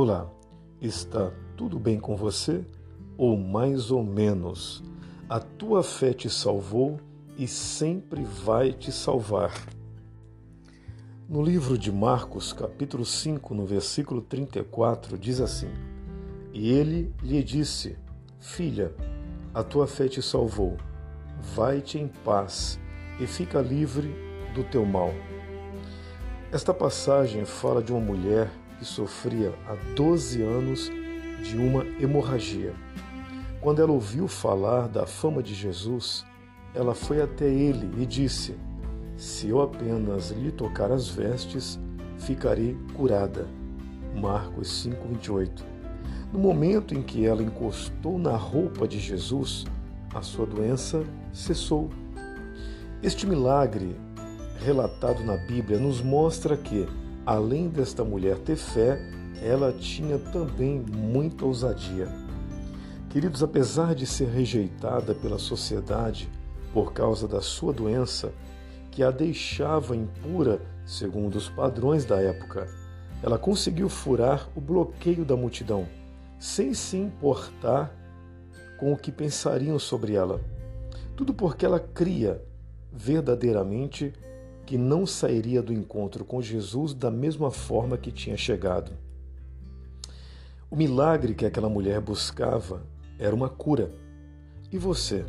Olá, está tudo bem com você? Ou mais ou menos? A tua fé te salvou e sempre vai te salvar. No livro de Marcos, capítulo 5, no versículo 34, diz assim: E ele lhe disse: Filha, a tua fé te salvou. Vai-te em paz e fica livre do teu mal. Esta passagem fala de uma mulher que sofria há 12 anos de uma hemorragia. Quando ela ouviu falar da fama de Jesus, ela foi até ele e disse: Se eu apenas lhe tocar as vestes, ficarei curada. Marcos 5:28. No momento em que ela encostou na roupa de Jesus, a sua doença cessou. Este milagre relatado na Bíblia nos mostra que, além desta mulher ter fé, ela tinha também muita ousadia. Queridos, apesar de ser rejeitada pela sociedade por causa da sua doença, que a deixava impura segundo os padrões da época, ela conseguiu furar o bloqueio da multidão, sem se importar com o que pensariam sobre ela. Tudo porque ela cria verdadeiramente que não sairia do encontro com Jesus da mesma forma que tinha chegado. O milagre que aquela mulher buscava era uma cura. E você?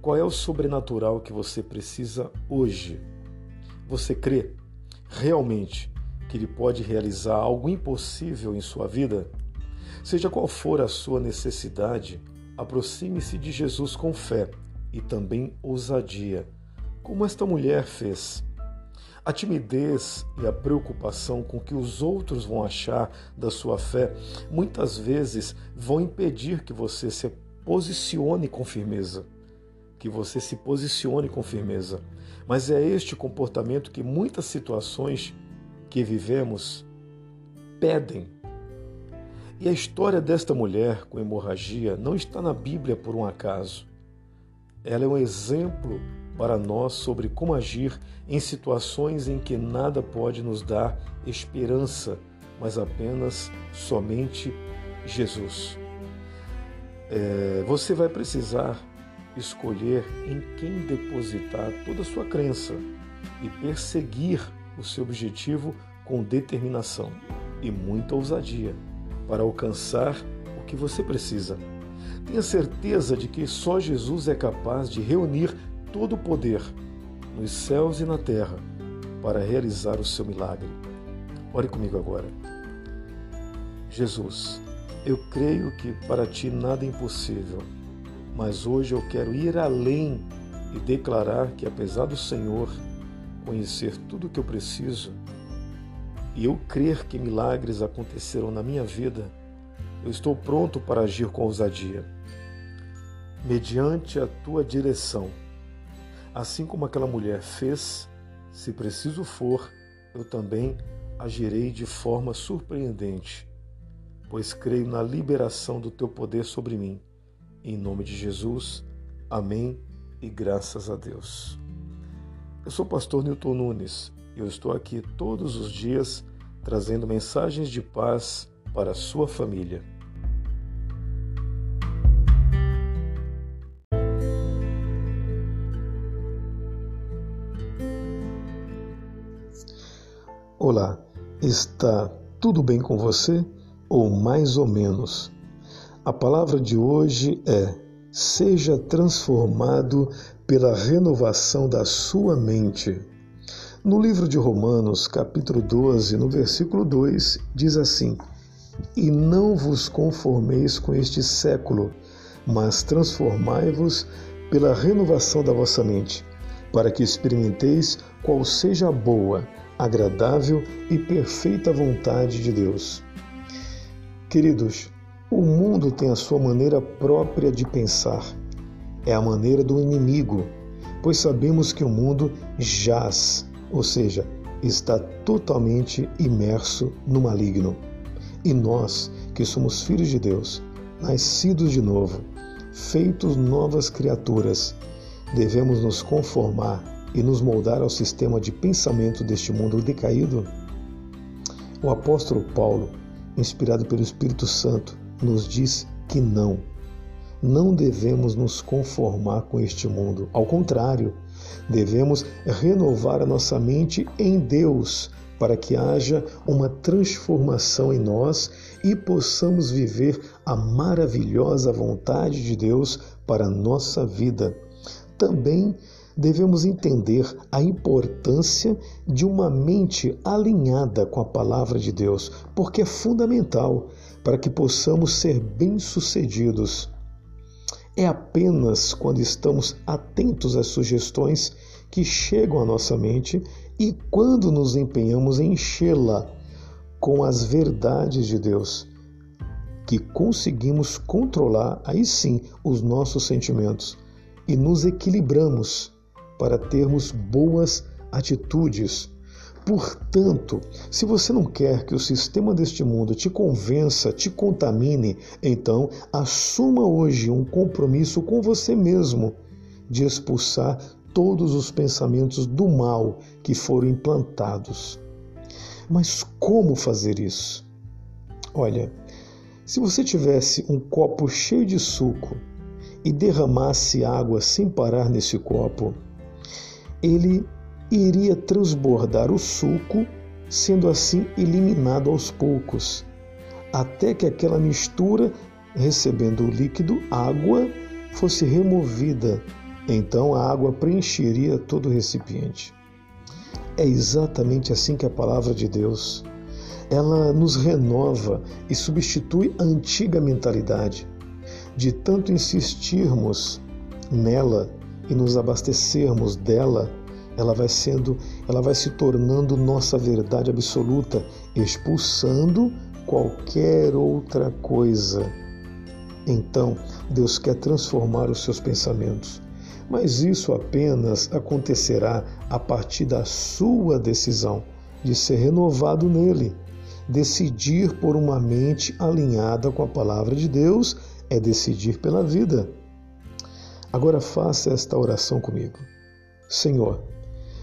Qual é o sobrenatural que você precisa hoje? Você crê realmente que Ele pode realizar algo impossível em sua vida? Seja qual for a sua necessidade, aproxime-se de Jesus com fé e também ousadia, como esta mulher fez. A timidez e a preocupação com que os outros vão achar da sua fé muitas vezes vão impedir que você se posicione com firmeza. Que você se posicione com firmeza. Mas é este comportamento que muitas situações que vivemos pedem. E a história desta mulher com hemorragia não está na Bíblia por um acaso. Ela é um exemplo para nós sobre como agir em situações em que nada pode nos dar esperança, mas apenas somente Jesus. É, você vai precisar escolher em quem depositar toda a sua crença e perseguir o seu objetivo com determinação e muita ousadia para alcançar o que você precisa. Tenha certeza de que só Jesus é capaz de reunir todo o poder nos céus e na terra para realizar o seu milagre. Ore comigo agora. Jesus, eu creio que para ti nada é impossível, mas hoje eu quero ir além e declarar que, apesar do Senhor conhecer tudo o que eu preciso e eu crer que milagres acontecerão na minha vida, eu estou pronto para agir com ousadia. Mediante a tua direção, Assim como aquela mulher fez, se preciso for, eu também agirei de forma surpreendente, pois creio na liberação do teu poder sobre mim. Em nome de Jesus, amém e graças a Deus. Eu sou o pastor Newton Nunes e eu estou aqui todos os dias trazendo mensagens de paz para a sua família. Olá, está tudo bem com você? Ou mais ou menos? A palavra de hoje é: seja transformado pela renovação da sua mente. No livro de Romanos, capítulo 12, no versículo 2, diz assim: E não vos conformeis com este século, mas transformai-vos pela renovação da vossa mente, para que experimenteis qual seja a boa, agradável e perfeita vontade de Deus. Queridos, o mundo tem a sua maneira própria de pensar. É a maneira do inimigo, pois sabemos que o mundo jaz, ou seja, está totalmente imerso no maligno. E nós, que somos filhos de Deus, nascidos de novo, feitos novas criaturas, devemos nos conformar e nos moldar ao sistema de pensamento deste mundo decaído? O apóstolo Paulo inspirado pelo Espírito Santo, nos diz que não. Não devemos nos conformar com este mundo. Ao contrário, devemos renovar a nossa mente em Deus para que haja uma transformação em nós e possamos viver a maravilhosa vontade de Deus para a nossa vida. Também devemos entender a importância de uma mente alinhada com a palavra de Deus, porque é fundamental para que possamos ser bem-sucedidos. É apenas quando estamos atentos às sugestões que chegam à nossa mente e quando nos empenhamos em enchê-la com as verdades de Deus, que conseguimos controlar aí sim os nossos sentimentos e nos equilibramos para termos boas atitudes. Portanto, se você não quer que o sistema deste mundo te convença, te contamine, então assuma hoje um compromisso com você mesmo de expulsar todos os pensamentos do mal que foram implantados. Mas como fazer isso? Olha, se você tivesse um copo cheio de suco e derramasse água sem parar nesse copo, ele iria transbordar o suco, sendo assim eliminado aos poucos, até que aquela mistura, recebendo o líquido água, fosse removida. Então a água preencheria todo o recipiente. É exatamente assim que a palavra de Deus, ela nos renova e substitui a antiga mentalidade. De tanto insistirmos nela, e nos abastecermos dela, ela vai sendo, ela vai se tornando nossa verdade absoluta, expulsando qualquer outra coisa. Então, Deus quer transformar os seus pensamentos, mas isso apenas acontecerá a partir da sua decisão de ser renovado nele. Decidir por uma mente alinhada com a palavra de Deus é decidir pela vida. Agora faça esta oração comigo. Senhor,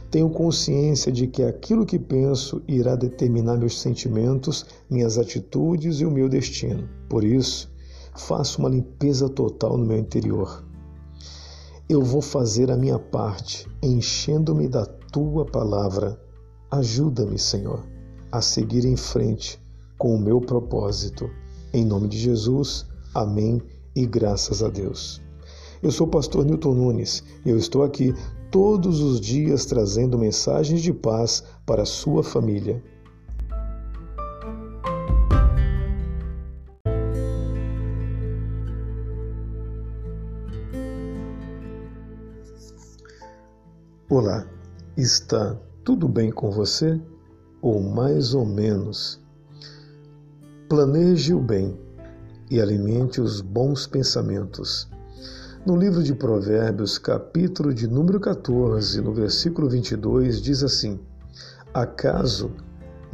tenho consciência de que aquilo que penso irá determinar meus sentimentos, minhas atitudes e o meu destino. Por isso, faço uma limpeza total no meu interior. Eu vou fazer a minha parte, enchendo-me da tua palavra. Ajuda-me, Senhor, a seguir em frente com o meu propósito. Em nome de Jesus, amém e graças a Deus. Eu sou o pastor Newton Nunes e eu estou aqui todos os dias trazendo mensagens de paz para a sua família. Olá, está tudo bem com você? Ou mais ou menos? Planeje o bem e alimente os bons pensamentos. No livro de Provérbios, capítulo de número 14, no versículo 22, diz assim: Acaso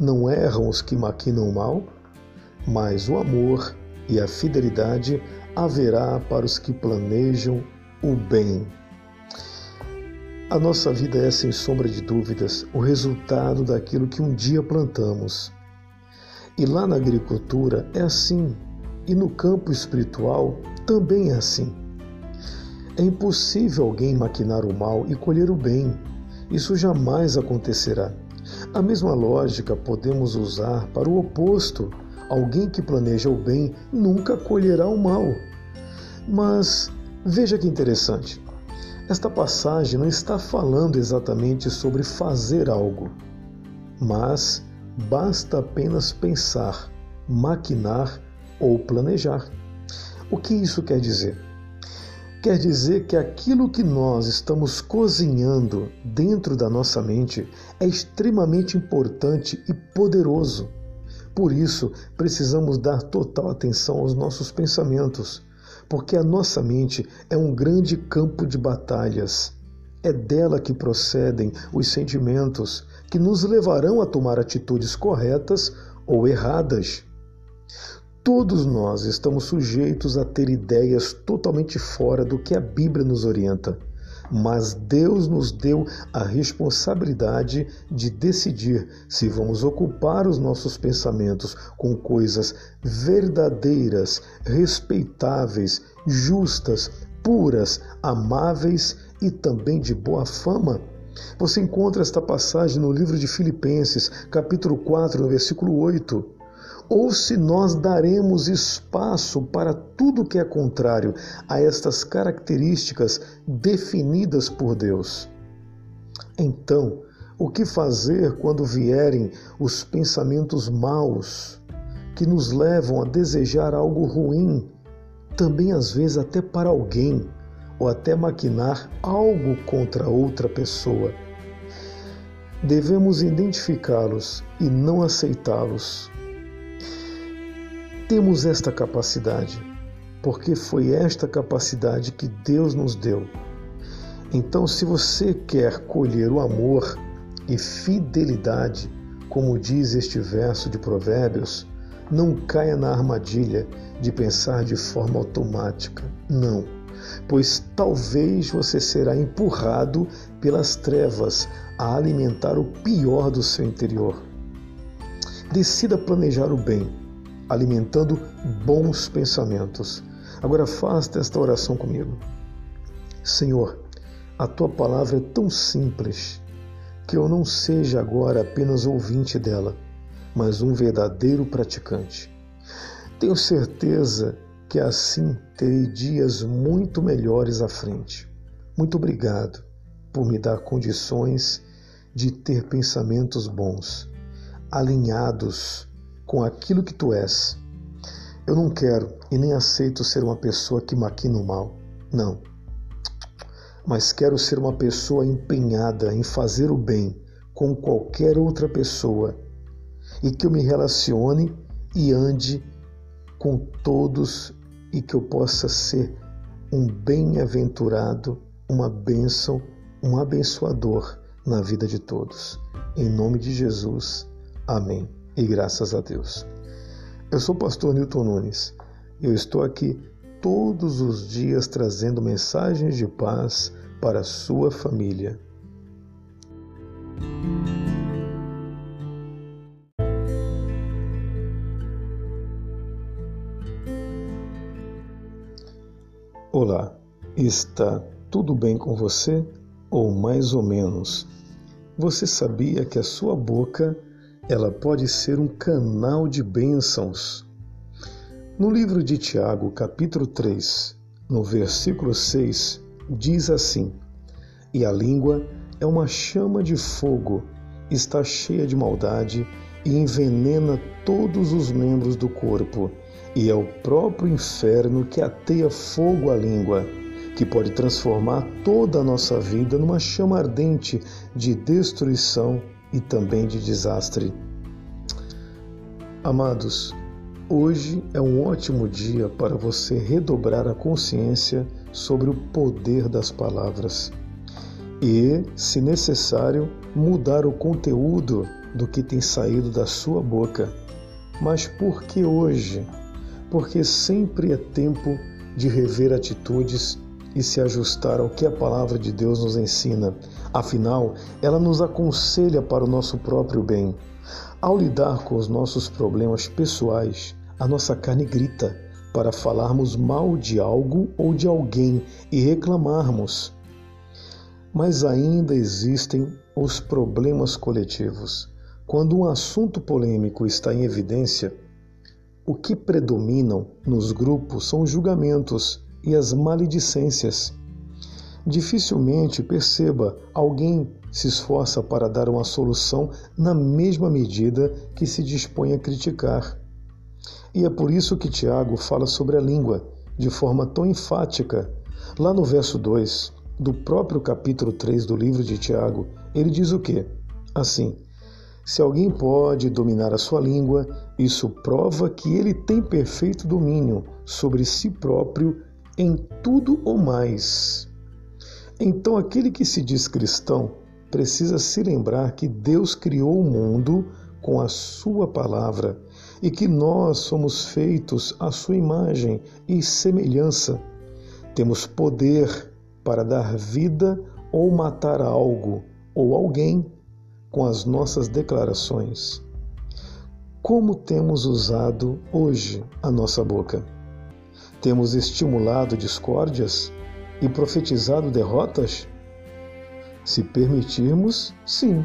não erram os que maquinam mal? Mas o amor e a fidelidade haverá para os que planejam o bem. A nossa vida é, sem sombra de dúvidas, o resultado daquilo que um dia plantamos. E lá na agricultura é assim, e no campo espiritual também é assim. É impossível alguém maquinar o mal e colher o bem. Isso jamais acontecerá. A mesma lógica podemos usar para o oposto. Alguém que planeja o bem nunca colherá o mal. Mas veja que interessante. Esta passagem não está falando exatamente sobre fazer algo, mas basta apenas pensar, maquinar ou planejar. O que isso quer dizer? Quer dizer que aquilo que nós estamos cozinhando dentro da nossa mente é extremamente importante e poderoso. Por isso, precisamos dar total atenção aos nossos pensamentos, porque a nossa mente é um grande campo de batalhas. É dela que procedem os sentimentos que nos levarão a tomar atitudes corretas ou erradas. Todos nós estamos sujeitos a ter ideias totalmente fora do que a Bíblia nos orienta. mas Deus nos deu a responsabilidade de decidir se vamos ocupar os nossos pensamentos com coisas verdadeiras, respeitáveis, justas, puras, amáveis e também de boa fama. Você encontra esta passagem no livro de Filipenses, capítulo 4, no versículo 8 ou se nós daremos espaço para tudo que é contrário a estas características definidas por Deus. Então, o que fazer quando vierem os pensamentos maus que nos levam a desejar algo ruim, também às vezes até para alguém, ou até maquinar algo contra outra pessoa? Devemos identificá-los e não aceitá-los temos esta capacidade, porque foi esta capacidade que Deus nos deu. Então, se você quer colher o amor e fidelidade, como diz este verso de Provérbios, não caia na armadilha de pensar de forma automática. Não, pois talvez você será empurrado pelas trevas a alimentar o pior do seu interior. Decida planejar o bem alimentando bons pensamentos. Agora faça esta oração comigo. Senhor, a tua palavra é tão simples que eu não seja agora apenas ouvinte dela, mas um verdadeiro praticante. Tenho certeza que assim terei dias muito melhores à frente. Muito obrigado por me dar condições de ter pensamentos bons, alinhados com aquilo que tu és. Eu não quero e nem aceito ser uma pessoa que maquina o mal. Não. Mas quero ser uma pessoa empenhada em fazer o bem com qualquer outra pessoa e que eu me relacione e ande com todos e que eu possa ser um bem-aventurado, uma bênção, um abençoador na vida de todos. Em nome de Jesus. Amém e graças a Deus. Eu sou o pastor Newton Nunes e eu estou aqui todos os dias trazendo mensagens de paz para a sua família. Olá, está tudo bem com você? Ou mais ou menos? Você sabia que a sua boca ela pode ser um canal de bênçãos. No livro de Tiago, capítulo 3, no versículo 6, diz assim: E a língua é uma chama de fogo, está cheia de maldade e envenena todos os membros do corpo, e é o próprio inferno que ateia fogo à língua, que pode transformar toda a nossa vida numa chama ardente de destruição e também de desastre. Amados, hoje é um ótimo dia para você redobrar a consciência sobre o poder das palavras e, se necessário, mudar o conteúdo do que tem saído da sua boca. Mas por que hoje? Porque sempre é tempo de rever atitudes e se ajustar ao que a palavra de Deus nos ensina. Afinal, ela nos aconselha para o nosso próprio bem. Ao lidar com os nossos problemas pessoais, a nossa carne grita para falarmos mal de algo ou de alguém e reclamarmos. Mas ainda existem os problemas coletivos. Quando um assunto polêmico está em evidência, o que predominam nos grupos são os julgamentos e as maledicências. Dificilmente perceba alguém se esforça para dar uma solução na mesma medida que se dispõe a criticar. E é por isso que Tiago fala sobre a língua de forma tão enfática. Lá no verso 2 do próprio capítulo 3 do livro de Tiago, ele diz o quê? Assim: Se alguém pode dominar a sua língua, isso prova que ele tem perfeito domínio sobre si próprio em tudo ou mais. Então, aquele que se diz cristão precisa se lembrar que Deus criou o mundo com a Sua palavra e que nós somos feitos à Sua imagem e semelhança. Temos poder para dar vida ou matar algo ou alguém com as nossas declarações. Como temos usado hoje a nossa boca? Temos estimulado discórdias e profetizado derrotas? Se permitirmos, sim,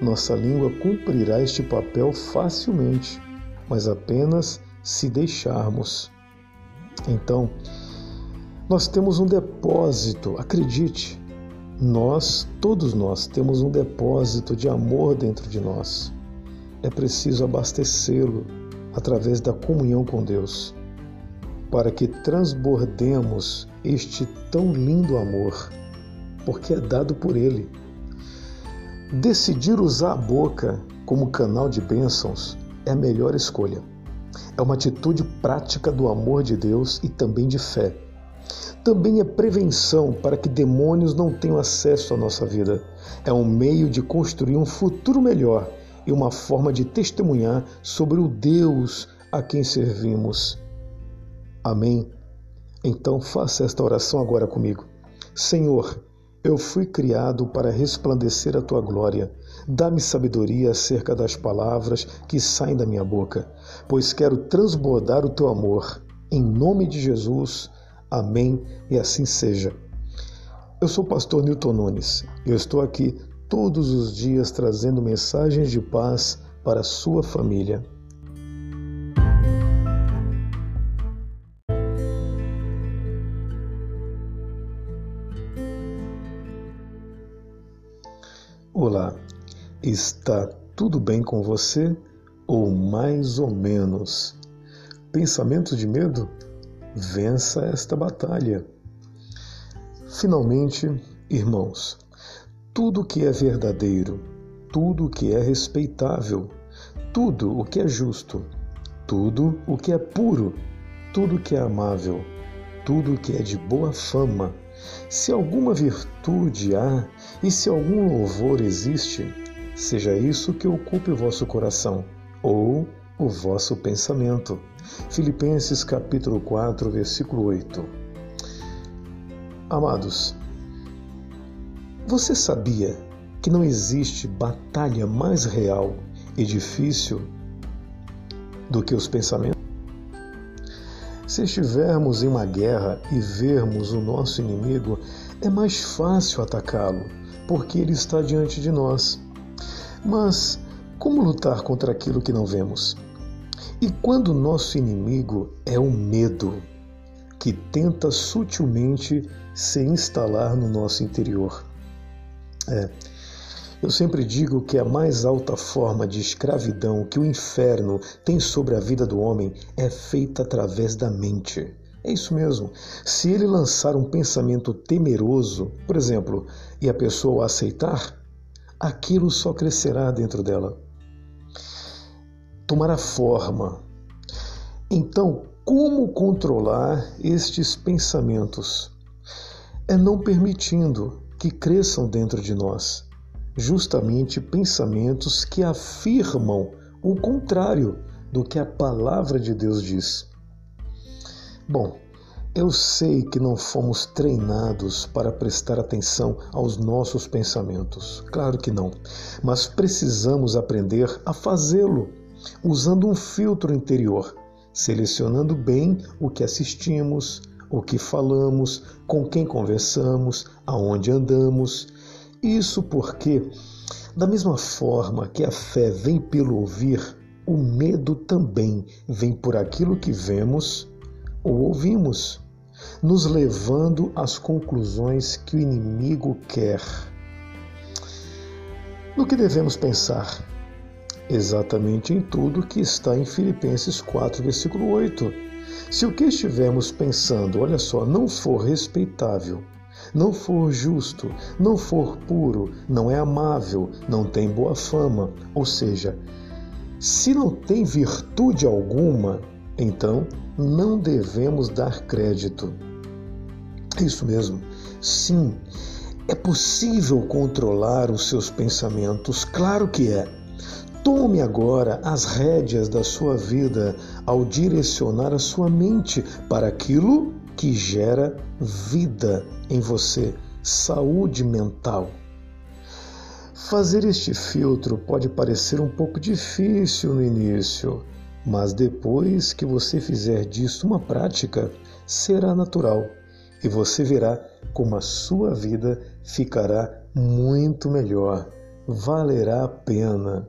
nossa língua cumprirá este papel facilmente, mas apenas se deixarmos. Então, nós temos um depósito, acredite, nós, todos nós, temos um depósito de amor dentro de nós. É preciso abastecê-lo através da comunhão com Deus, para que transbordemos este tão lindo amor, porque é dado por Ele. Decidir usar a boca como canal de bênçãos é a melhor escolha. É uma atitude prática do amor de Deus e também de fé também é prevenção para que demônios não tenham acesso à nossa vida. É um meio de construir um futuro melhor e uma forma de testemunhar sobre o Deus a quem servimos. Amém? Então faça esta oração agora comigo. Senhor, eu fui criado para resplandecer a tua glória. Dá-me sabedoria acerca das palavras que saem da minha boca, pois quero transbordar o teu amor. Em nome de Jesus. Amém e assim seja. Eu sou o pastor Newton Nunes eu estou aqui todos os dias trazendo mensagens de paz para a sua família. Olá, está tudo bem com você? Ou mais ou menos? Pensamentos de medo? vença esta batalha. Finalmente, irmãos, tudo que é verdadeiro, tudo que é respeitável, tudo o que é justo, tudo o que é puro, tudo que é amável, tudo que é de boa fama, se alguma virtude há e se algum louvor existe, seja isso que ocupe o vosso coração, ou o vosso pensamento. Filipenses capítulo 4, versículo 8. Amados, você sabia que não existe batalha mais real e difícil do que os pensamentos? Se estivermos em uma guerra e vermos o nosso inimigo, é mais fácil atacá-lo, porque ele está diante de nós. Mas como lutar contra aquilo que não vemos? E quando nosso inimigo é o medo, que tenta sutilmente se instalar no nosso interior. É, eu sempre digo que a mais alta forma de escravidão que o inferno tem sobre a vida do homem é feita através da mente. É isso mesmo. Se ele lançar um pensamento temeroso, por exemplo, e a pessoa o aceitar, aquilo só crescerá dentro dela tomará forma. Então, como controlar estes pensamentos? É não permitindo que cresçam dentro de nós, justamente pensamentos que afirmam o contrário do que a palavra de Deus diz. Bom, eu sei que não fomos treinados para prestar atenção aos nossos pensamentos, claro que não, mas precisamos aprender a fazê-lo usando um filtro interior, selecionando bem o que assistimos, o que falamos, com quem conversamos, aonde andamos. Isso porque, da mesma forma que a fé vem pelo ouvir, o medo também vem por aquilo que vemos ou ouvimos, nos levando às conclusões que o inimigo quer. No que devemos pensar? exatamente em tudo que está em Filipenses 4, versículo 8. Se o que estivermos pensando, olha só, não for respeitável, não for justo, não for puro, não é amável, não tem boa fama, ou seja, se não tem virtude alguma, então não devemos dar crédito. É isso mesmo. Sim, é possível controlar os seus pensamentos, claro que é. Tome agora as rédeas da sua vida ao direcionar a sua mente para aquilo que gera vida em você saúde mental. Fazer este filtro pode parecer um pouco difícil no início, mas depois que você fizer disso uma prática, será natural e você verá como a sua vida ficará muito melhor. Valerá a pena.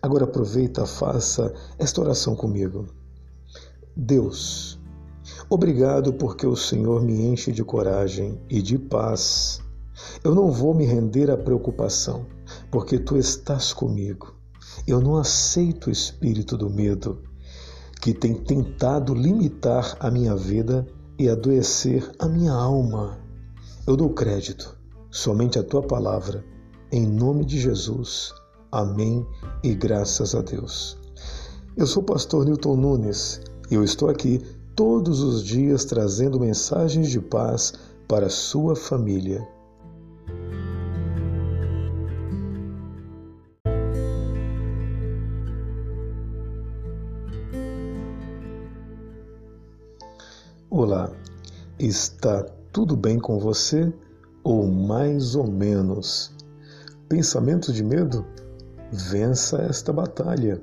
Agora aproveita, faça esta oração comigo. Deus, obrigado porque o Senhor me enche de coragem e de paz. Eu não vou me render à preocupação, porque tu estás comigo. Eu não aceito o espírito do medo que tem tentado limitar a minha vida e adoecer a minha alma. Eu dou crédito somente à tua palavra, em nome de Jesus. Amém e graças a Deus. Eu sou o pastor Newton Nunes e eu estou aqui todos os dias trazendo mensagens de paz para sua família. Olá, está tudo bem com você? Ou mais ou menos? Pensamento de medo? Vença esta batalha.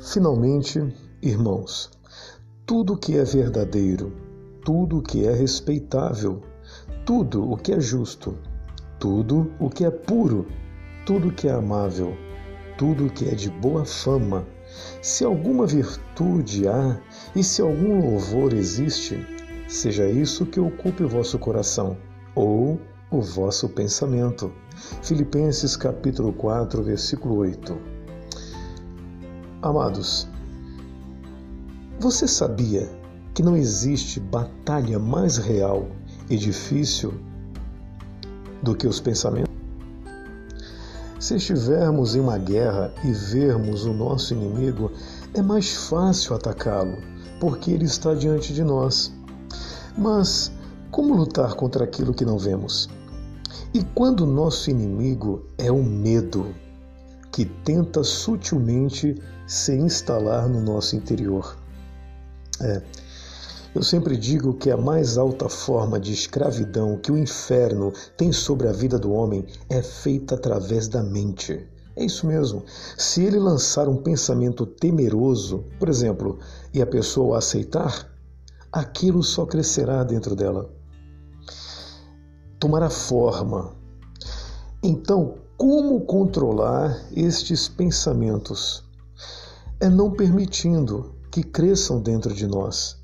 Finalmente, irmãos, tudo que é verdadeiro, tudo que é respeitável, tudo o que é justo, tudo o que é puro, tudo que é amável, tudo que é de boa fama, se alguma virtude há e se algum louvor existe, seja isso que ocupe o vosso coração ou o vosso pensamento. Filipenses capítulo 4, versículo 8. Amados, você sabia que não existe batalha mais real e difícil do que os pensamentos? Se estivermos em uma guerra e vermos o nosso inimigo, é mais fácil atacá-lo, porque ele está diante de nós. Mas como lutar contra aquilo que não vemos? E quando o nosso inimigo é o medo, que tenta sutilmente se instalar no nosso interior? É. Eu sempre digo que a mais alta forma de escravidão que o inferno tem sobre a vida do homem é feita através da mente. É isso mesmo. Se ele lançar um pensamento temeroso, por exemplo, e a pessoa o aceitar, aquilo só crescerá dentro dela. Tomará forma. Então, como controlar estes pensamentos? É não permitindo que cresçam dentro de nós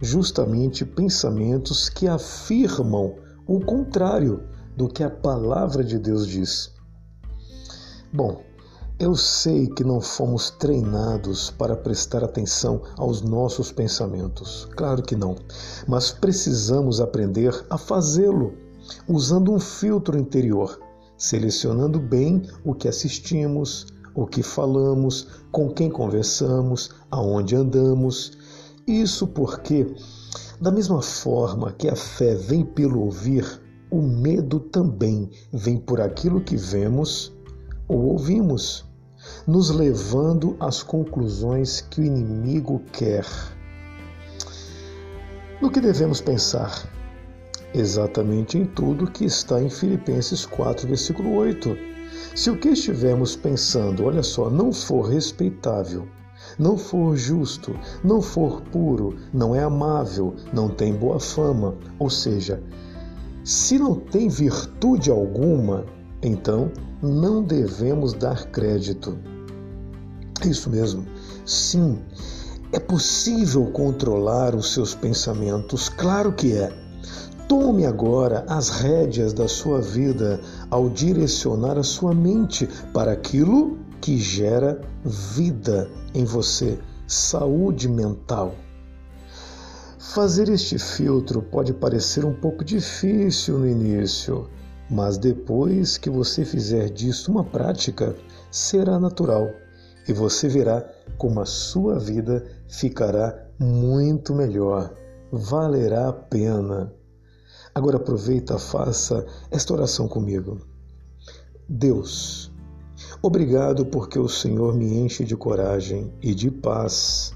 justamente pensamentos que afirmam o contrário do que a palavra de Deus diz. Bom, eu sei que não fomos treinados para prestar atenção aos nossos pensamentos, claro que não, mas precisamos aprender a fazê-lo usando um filtro interior, selecionando bem o que assistimos, o que falamos, com quem conversamos, aonde andamos isso porque, da mesma forma que a fé vem pelo ouvir, o medo também vem por aquilo que vemos ou ouvimos, nos levando às conclusões que o inimigo quer. No que devemos pensar? Exatamente em tudo que está em Filipenses 4, versículo 8. Se o que estivermos pensando, olha só, não for respeitável, não for justo, não for puro, não é amável, não tem boa fama, ou seja, se não tem virtude alguma, então não devemos dar crédito. Isso mesmo. Sim, é possível controlar os seus pensamentos, claro que é. Tome agora as rédeas da sua vida ao direcionar a sua mente para aquilo que gera vida em você, saúde mental. Fazer este filtro pode parecer um pouco difícil no início, mas depois que você fizer disso uma prática, será natural e você verá como a sua vida ficará muito melhor. Valerá a pena. Agora aproveita, faça esta oração comigo. Deus, Obrigado porque o Senhor me enche de coragem e de paz.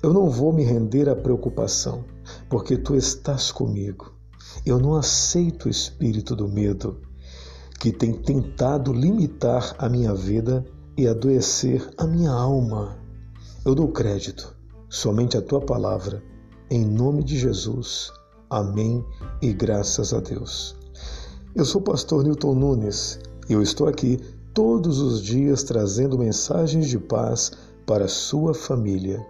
Eu não vou me render à preocupação, porque tu estás comigo. Eu não aceito o espírito do medo que tem tentado limitar a minha vida e adoecer a minha alma. Eu dou crédito somente à tua palavra, em nome de Jesus. Amém e graças a Deus. Eu sou o pastor Newton Nunes e eu estou aqui todos os dias trazendo mensagens de paz para a sua família.